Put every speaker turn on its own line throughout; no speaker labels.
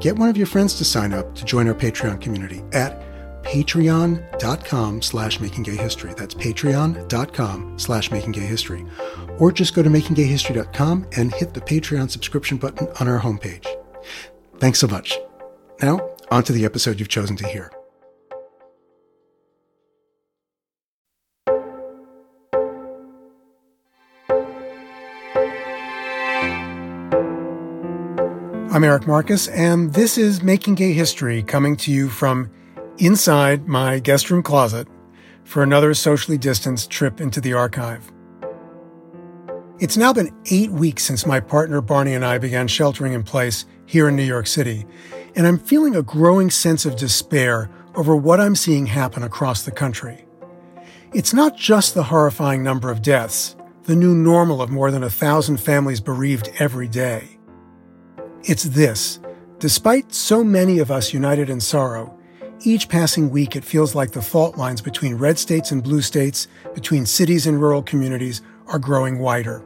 get one of your friends to sign up to join our Patreon community at patreon.com slash makinggayhistory. That's patreon.com slash makinggayhistory. Or just go to makinggayhistory.com and hit the Patreon subscription button on our homepage. Thanks so much. Now, on to the episode you've chosen to hear. I'm Eric Marcus, and this is Making Gay History coming to you from inside my guest room closet for another socially distanced trip into the archive. It's now been eight weeks since my partner Barney and I began sheltering in place here in New York City, and I'm feeling a growing sense of despair over what I'm seeing happen across the country. It's not just the horrifying number of deaths, the new normal of more than a thousand families bereaved every day. It's this. Despite so many of us united in sorrow, each passing week it feels like the fault lines between red states and blue states, between cities and rural communities, are growing wider.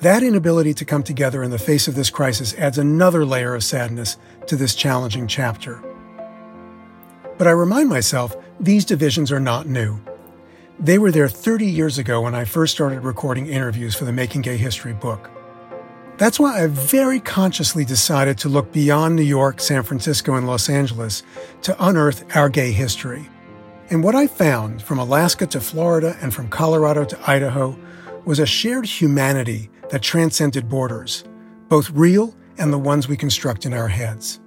That inability to come together in the face of this crisis adds another layer of sadness to this challenging chapter. But I remind myself these divisions are not new. They were there 30 years ago when I first started recording interviews for the Making Gay History book. That's why I very consciously decided to look beyond New York, San Francisco, and Los Angeles to unearth our gay history. And what I found from Alaska to Florida and from Colorado to Idaho was a shared humanity that transcended borders, both real and the ones we construct in our heads.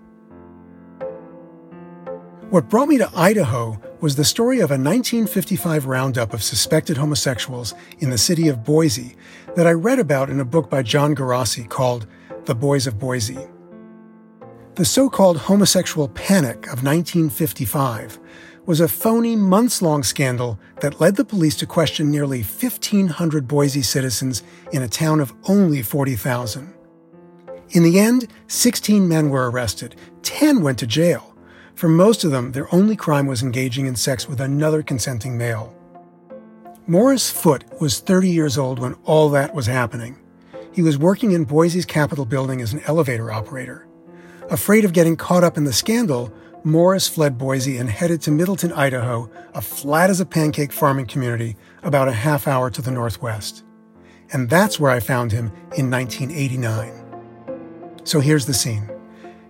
What brought me to Idaho was the story of a 1955 roundup of suspected homosexuals in the city of Boise that I read about in a book by John Gerassi called The Boys of Boise. The so called homosexual panic of 1955 was a phony, months long scandal that led the police to question nearly 1,500 Boise citizens in a town of only 40,000. In the end, 16 men were arrested, 10 went to jail. For most of them, their only crime was engaging in sex with another consenting male. Morris Foote was 30 years old when all that was happening. He was working in Boise's Capitol building as an elevator operator. Afraid of getting caught up in the scandal, Morris fled Boise and headed to Middleton, Idaho, a flat as a pancake farming community about a half hour to the northwest. And that's where I found him in 1989. So here's the scene.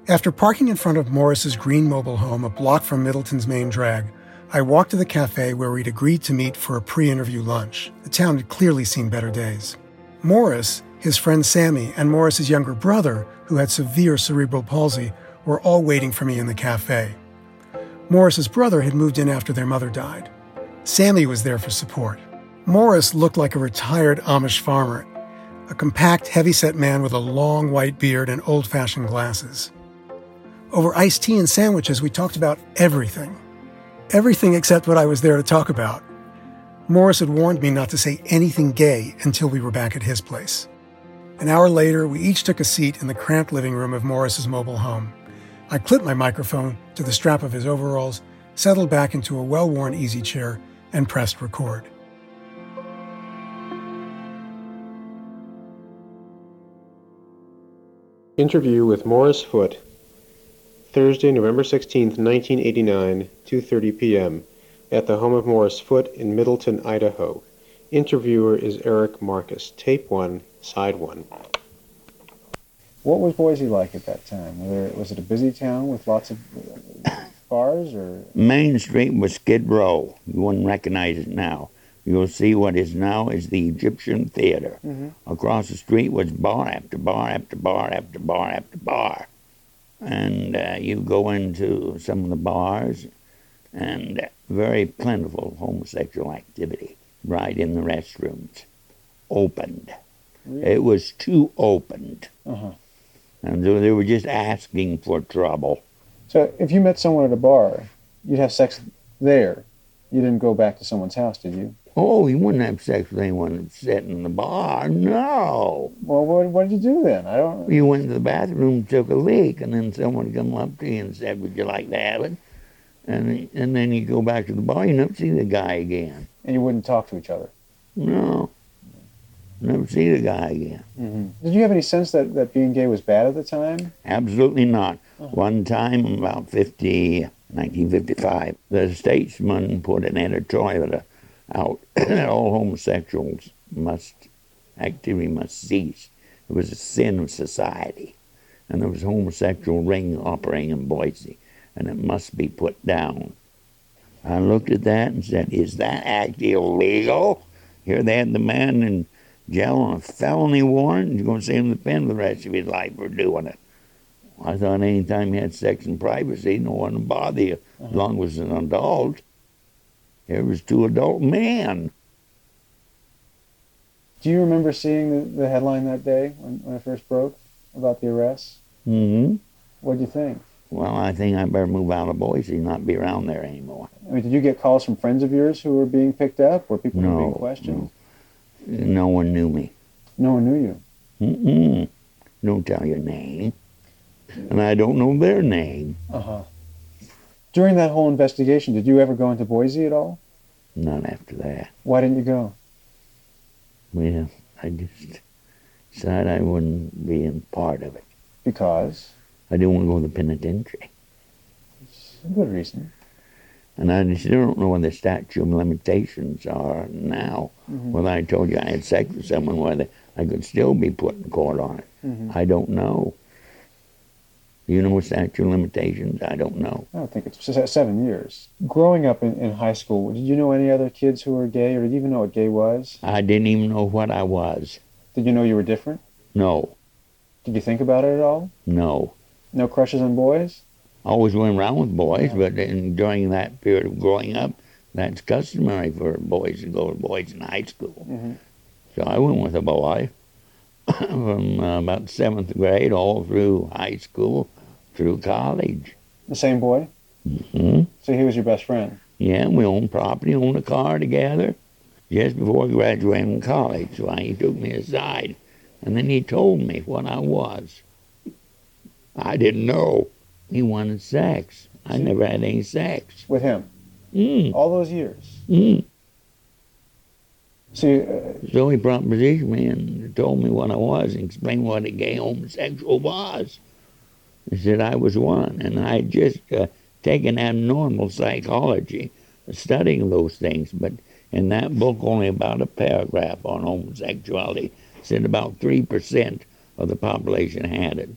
After parking in front of Morris's green mobile home a block from Middleton's main drag, I walked to the cafe where we'd agreed to meet for a pre interview lunch. The town had clearly seen better days. Morris, his friend Sammy, and Morris's younger brother, who had severe cerebral palsy, were all waiting for me in the cafe. Morris's brother had moved in after their mother died. Sammy was there for support. Morris looked like a retired Amish farmer, a compact, heavy-set man with a long white beard and old-fashioned glasses. Over iced tea and sandwiches, we talked about everything. Everything except what I was there to talk about. Morris had warned me not to say anything gay until we were back at his place. An hour later, we each took a seat in the cramped living room of Morris's mobile home. I clipped my microphone to the strap of his overalls, settled back into a well worn easy chair, and pressed record.
Interview with Morris Foote Thursday, November 16, 1989, 2:30 p.m. at the home of Morris Foote in Middleton, Idaho. Interviewer is Eric Marcus. Tape 1, side 1.
What was Boise like at that time? Was, there, was it a busy town with lots of bars, or
Main Street was Skid Row. You wouldn't recognize it now. You'll see what is now is the Egyptian Theater.
Mhm.
Across the street was bar after bar after bar after bar after bar. And uh, you go into some of the bars, and very plentiful homosexual activity right in the restrooms. Opened. It was too opened.
Uh-huh.
And so they were just asking for trouble.
so? If you met someone at a bar, you'd have sex there. You didn't go back to someone's house, did you?
Oh, you wouldn't have sex with anyone sitting in the bar. No.
Well, what, what did you do then? I don't.
You went to the bathroom, took a leak, and then someone come up to you and said, "Would you like to have it?" And and then you go back to the bar. You never see the guy again.
And you wouldn't talk to each other.
No. Never see the guy again.
Mm-hmm. Did you have any sense that, that being gay was bad at the time?
Absolutely not.
Uh-huh.
One time, about 50, 1955, the Statesman put an editorial out all homosexuals must, activity must cease. It was a sin of society. And there was a homosexual ring operating in Boise, and it must be put down. I looked at that and said, Is that act illegal? Here they had the man in jail on a felony warrant. You're going to see him to the pen the rest of his life for doing it. I thought any time you had sex in privacy, no one would bother you as long as an adult. Here was two adult men.
Do you remember seeing the, the headline that day when, when it first broke about the arrests?
hmm
What did you think?
Well, I think I better move out of Boise and not be around there anymore.
I mean, did you get calls from friends of yours who were being picked up, or people were being
No, no one knew me.
No one knew you.
Mm-mm. Don't tell your name. And I don't know their name.
Uh huh. During that whole investigation, did you ever go into Boise at all?
Not after that.
Why didn't you go?
Well, I just decided I wouldn't be in part of it.
Because
I didn't want to go to the penitentiary.
it's a good reason.
And I still don't know what the statute of limitations are now.
Mhm.
Whether I told you I had sex with someone, whether I could still be put in court on it.
Mhm.
I don't know. You know statute of limitations? I don't know.
I don't think it's seven years. Growing up in, in high school, did you know any other kids who were gay, or did you even know what gay was?
I didn't even know what I was.
Did you know you were different?
No,
Did you think about it at all?
no.
No crushes on boys?
I always went around with boys,
Yeah.
but in, during that period of growing up, that's customary for boys to go to boys in high school.
Mhm.
So I went with a boy from uh, about seventh grade all through high school, through college.
The same boy?
hmm
So he was your best friend?
Yeah, we owned property, owned a car together. Just before from college, so he took me aside, and then he told me what I was. I didn't know. He wanted sex. I never had any sex.
With him?
Mm,
All those years?
mm.
So you, uh,
So he propositioned me and told me what I was and explained what a gay homosexual was. He said I was one, and I had just uh, taken abnormal psychology, studying those things. But in that book, only about a paragraph on homosexuality said about three percent of the population had it,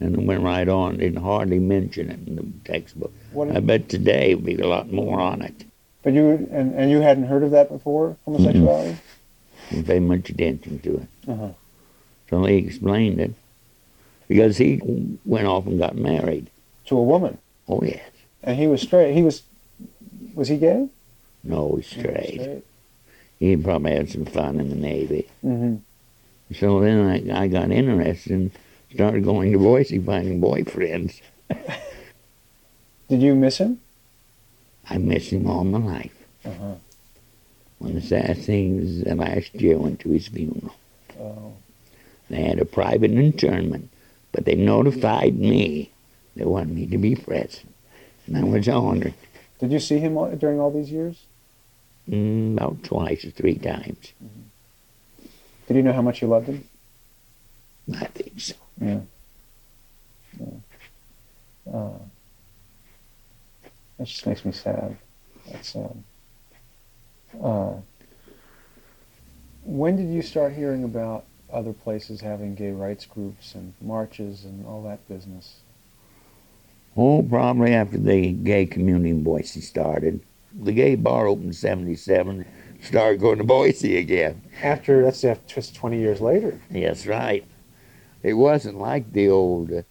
and it went right on. Didn't hardly mention it in the textbook.
what
I bet today would be a lot more on it.
but you, and, and you hadn't heard of that before, homosexuality?
Didn't pay much attention to it.
Uh-huh.
So he explained it because he went off and got married.
To a woman?
Oh yes,
And he was straight. He was, was he gay?
no, he's straight. He probably had some fun in the Navy.
Mm-hmm.
So then I, I got interested and started going to Boise finding boyfriends.
Did you miss him?
I miss him all my life.
Uh-huh.
One of the sad things is that last year I went to his funeral.
Oh.
They had a private interment, but they notified me they wanted me to be present. And I was honored
Did you see him during all these years?
mm, about twice or three times.
Did you know how much you loved him?
I think so.
Yeah. Uh, that just makes me sad. That's sad. Uh, when did you start hearing about other places having gay rights groups and marches and all that business?
Oh, probably after the gay community in Boise started. The gay bar opened in 77, started going to Boise again.
After, that's after, just 20 years later.
Yes, right. It wasn't like the old uh,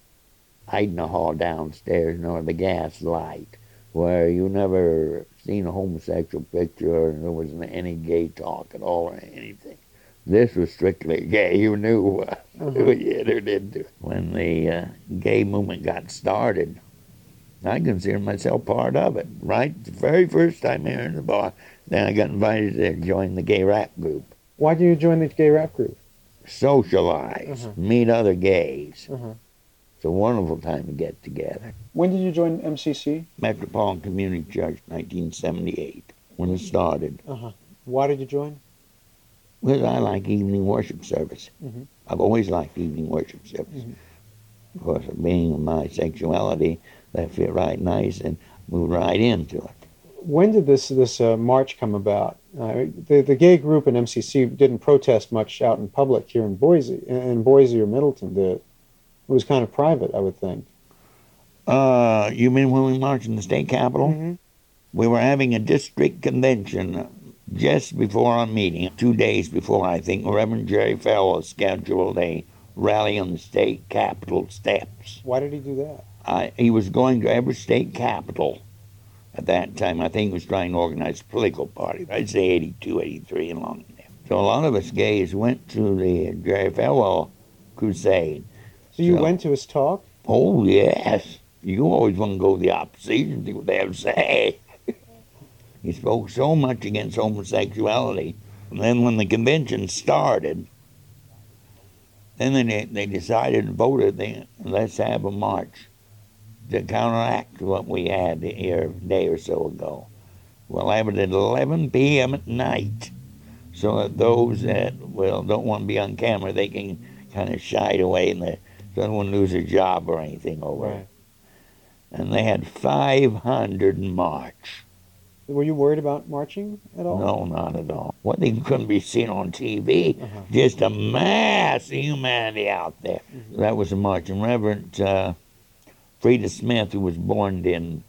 Hall downstairs nor the gas light, where you never seen a homosexual picture or there wasn't any gay talk at all or anything. This was strictly gay. You knew uh, you entered into. When the uh, gay movement got started, I consider myself part of it. Right, the very first time here in the bar, then I got invited to join the gay rap group.
Why did you join the gay rap group?
Socialize, uh-huh. meet other gays. Uh-huh. It's a wonderful time to get together.
When did you join MCC?
Metropolitan Community Church, 1978, when it started.
Uh-huh. Why did you join?
Because I like evening worship service. Mm-hmm. I've always liked evening worship service. Mm-hmm. Of course, being my sexuality, that fit right nice and moved right into it.
When did this this uh, march come about? Uh, the the gay group in MCC didn't protest much out in public here in Boise, in Boise or Middleton did. It was kind of private, I would think.
Uh, you mean when we marched in the state capitol? Mm-hmm. We were having a district convention just before our meeting, two days before, I think Reverend Jerry Falwell scheduled a rally on the state capitol steps.
Why did he do that?
I, he was going to every state capital at that time. I think he was trying to organize a political party. I'd say 82, 83 along there. So a lot of us gays went to the Jerry Falwell crusade.
So you so, went to his talk?
Oh, yes. You always want to go to the opposition, and see what they have to say. He spoke so much against homosexuality. And then when the convention started, then they, they decided and voted, they, let's have a march to counteract what we had here a day or so ago. We'll have it at 11 p.m. at night so that those that well don't want to be on camera, they can kind of shide away and they don't want to lose their job or anything over right. it. And they had 500 march.
Were you worried about marching at all?
No, not at all. One thing couldn't be seen on TV, uh-huh. just a mass of humanity out there. Mm-hmm. That was a march. And Reverend uh, Smith, who was born in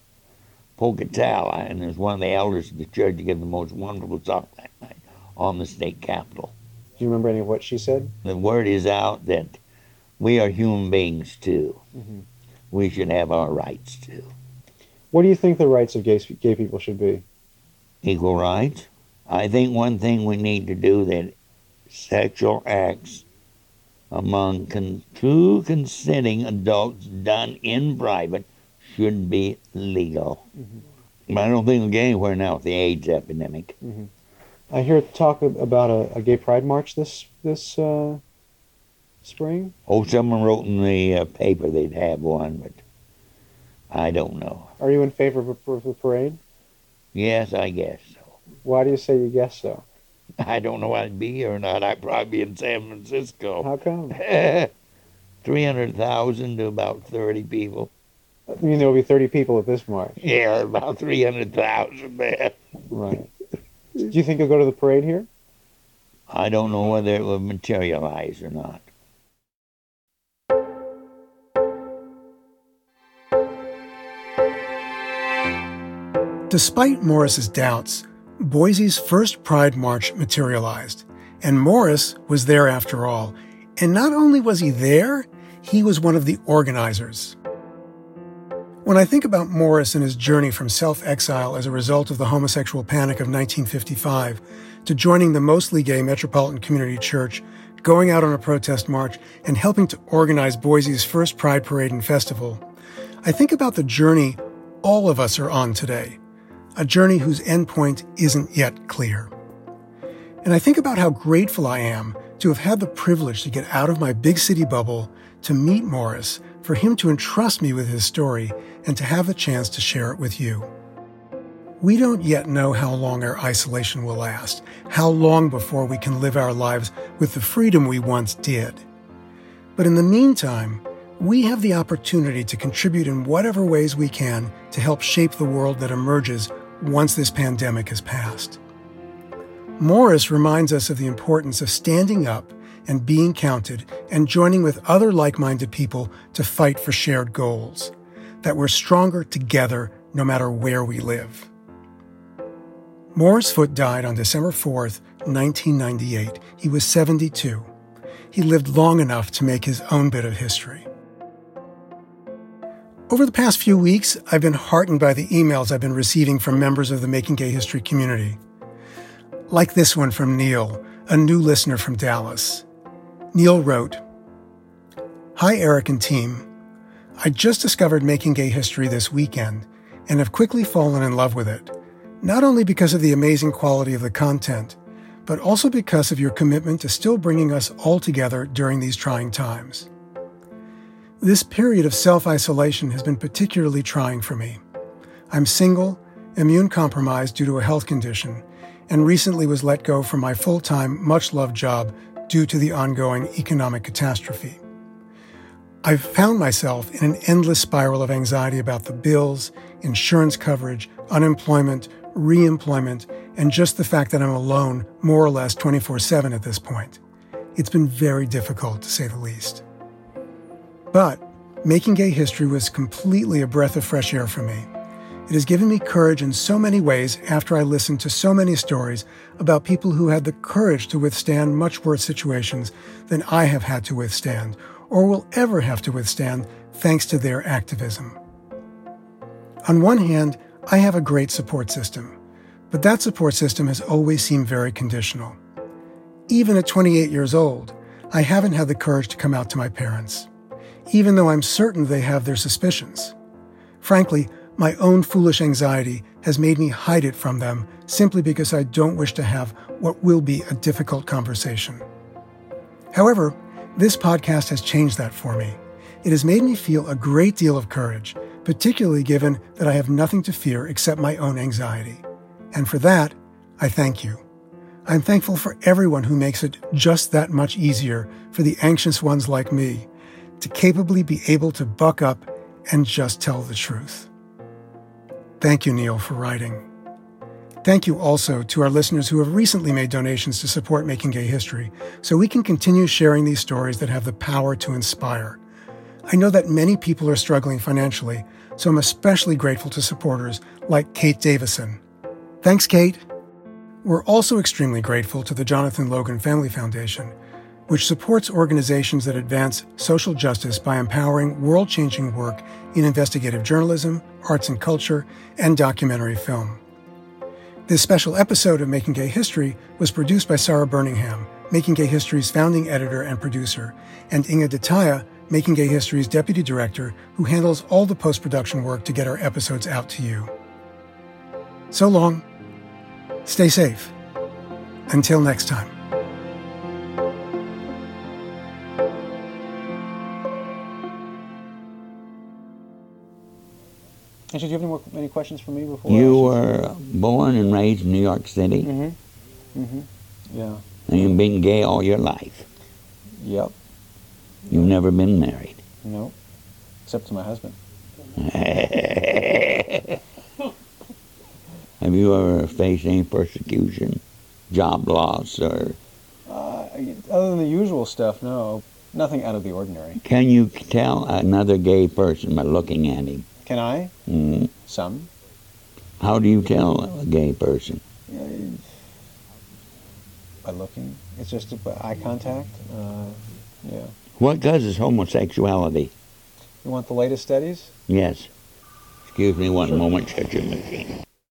Pocatello and is one of the elders of the church, to give the most wonderful talk that night on the state capitol.
Do you remember any of what she said?
The word is out that we are human beings too. Mm-hmm. We should have our rights too.
What do you think the rights of gay, gay people should be?
Equal rights. I think one thing we need to do that sexual acts among con- two consenting adults done in private should be legal. Mm-hmm. But I don't think we'll get anywhere now with the AIDS epidemic. Mm-hmm.
I hear talk about a, a, gay pride march this this uh, spring.
Oh, someone wrote in the uh, paper they'd have one, but I don't know.
Are you in favor of a, parade?
Yes, I guess so.
Why do you say you guess so?
I don't know I'd be here or not. I'd probably be in San Francisco.
How come?
300,000 to about 30 people.
You mean there will be 30 people at this march?
Yeah, about 300,000 there.
Right. Do you think you'll go to the parade here?
I don't know whether it will materialize or not.
Despite Morris's doubts, Boise's first Pride March materialized, and Morris was there after all. And not only was he there, he was one of the organizers. When I think about Morris and his journey from self exile as a result of the homosexual panic of 1955 to joining the mostly gay Metropolitan Community Church, going out on a protest march, and helping to organize Boise's first Pride Parade and Festival, I think about the journey all of us are on today a journey whose endpoint isn't yet clear. And I think about how grateful I am to have had the privilege to get out of my big city bubble, to meet Morris, for him to entrust me with his story, and to have the chance to share it with you. We don't yet know how long our isolation will last, how long before we can live our lives with the freedom we once did. But in the meantime, we have the opportunity to contribute in whatever ways we can to help shape the world that emerges once this pandemic has passed. Morris reminds us of the importance of standing up and being counted and joining with other like minded people to fight for shared goals. That we're stronger together no matter where we live. Morris Foote died on December 4th, 1998. He was 72. He lived long enough to make his own bit of history. Over the past few weeks, I've been heartened by the emails I've been receiving from members of the Making Gay History community. Like this one from Neil, a new listener from Dallas. Neil wrote Hi, Eric and team. I just discovered Making Gay History this weekend and have quickly fallen in love with it, not only because of the amazing quality of the content, but also because of your commitment to still bringing us all together during these trying times. This period of self isolation has been particularly trying for me. I'm single, immune compromised due to a health condition, and recently was let go from my full time, much loved job due to the ongoing economic catastrophe. I've found myself in an endless spiral of anxiety about the bills, insurance coverage, unemployment, re employment, and just the fact that I'm alone more or less 24 7 at this point. It's been very difficult, to say the least. But making gay history was completely a breath of fresh air for me. It has given me courage in so many ways after I listened to so many stories about people who had the courage to withstand much worse situations than I have had to withstand or will ever have to withstand thanks to their activism. On one hand, I have a great support system, but that support system has always seemed very conditional. Even at 28 years old, I haven't had the courage to come out to my parents, even though I'm certain they have their suspicions. Frankly, my own foolish anxiety has made me hide it from them simply because I don't wish to have what will be a difficult conversation. However, this podcast has changed that for me. It has made me feel a great deal of courage particularly given that I have nothing to fear except my own anxiety. And for that, I thank you. I'm thankful for everyone who makes it just that much easier for the anxious ones like me to capably be able to buck up and just tell the truth. Thank you, Neil, for writing. Thank you also to our listeners who have recently made donations to support Making Gay History so we can continue sharing these stories that have the power to inspire. I know that many people are struggling financially, so I'm especially grateful to supporters like Kate Davison. Thanks, Kate. We're also extremely grateful to the Jonathan Logan Family Foundation, which supports organizations that advance social justice by empowering world changing work in investigative journalism, arts and culture, and documentary film. This special episode of Making Gay History was produced by Sara Burningham, Making Gay History's founding editor and producer, and Inge De Taeye, Making Gay History's deputy director, who handles all the post production work to get our episodes out to you. So long. Stay safe. Until next time.
Actually, do you have any more any questions for me before?
You were born and raised in New York City,
Mm-hmm. Mm-hmm. Yeah.
and you've been gay all your life.
Yep.
You've never been married.
No. Except to my husband.
Have you ever faced any persecution, job loss, or
Uh, other than the usual stuff, no. Nothing out of the ordinary.
can you tell another gay person by looking at him?
Can I?
Mm.
Some.
How do you tell a gay person?
Uh, by looking. It's just eye contact. Uh, yeah.
What causes homosexuality?
You want the latest studies?
Yes. Excuse me one
Sure.
moment, shut your machine.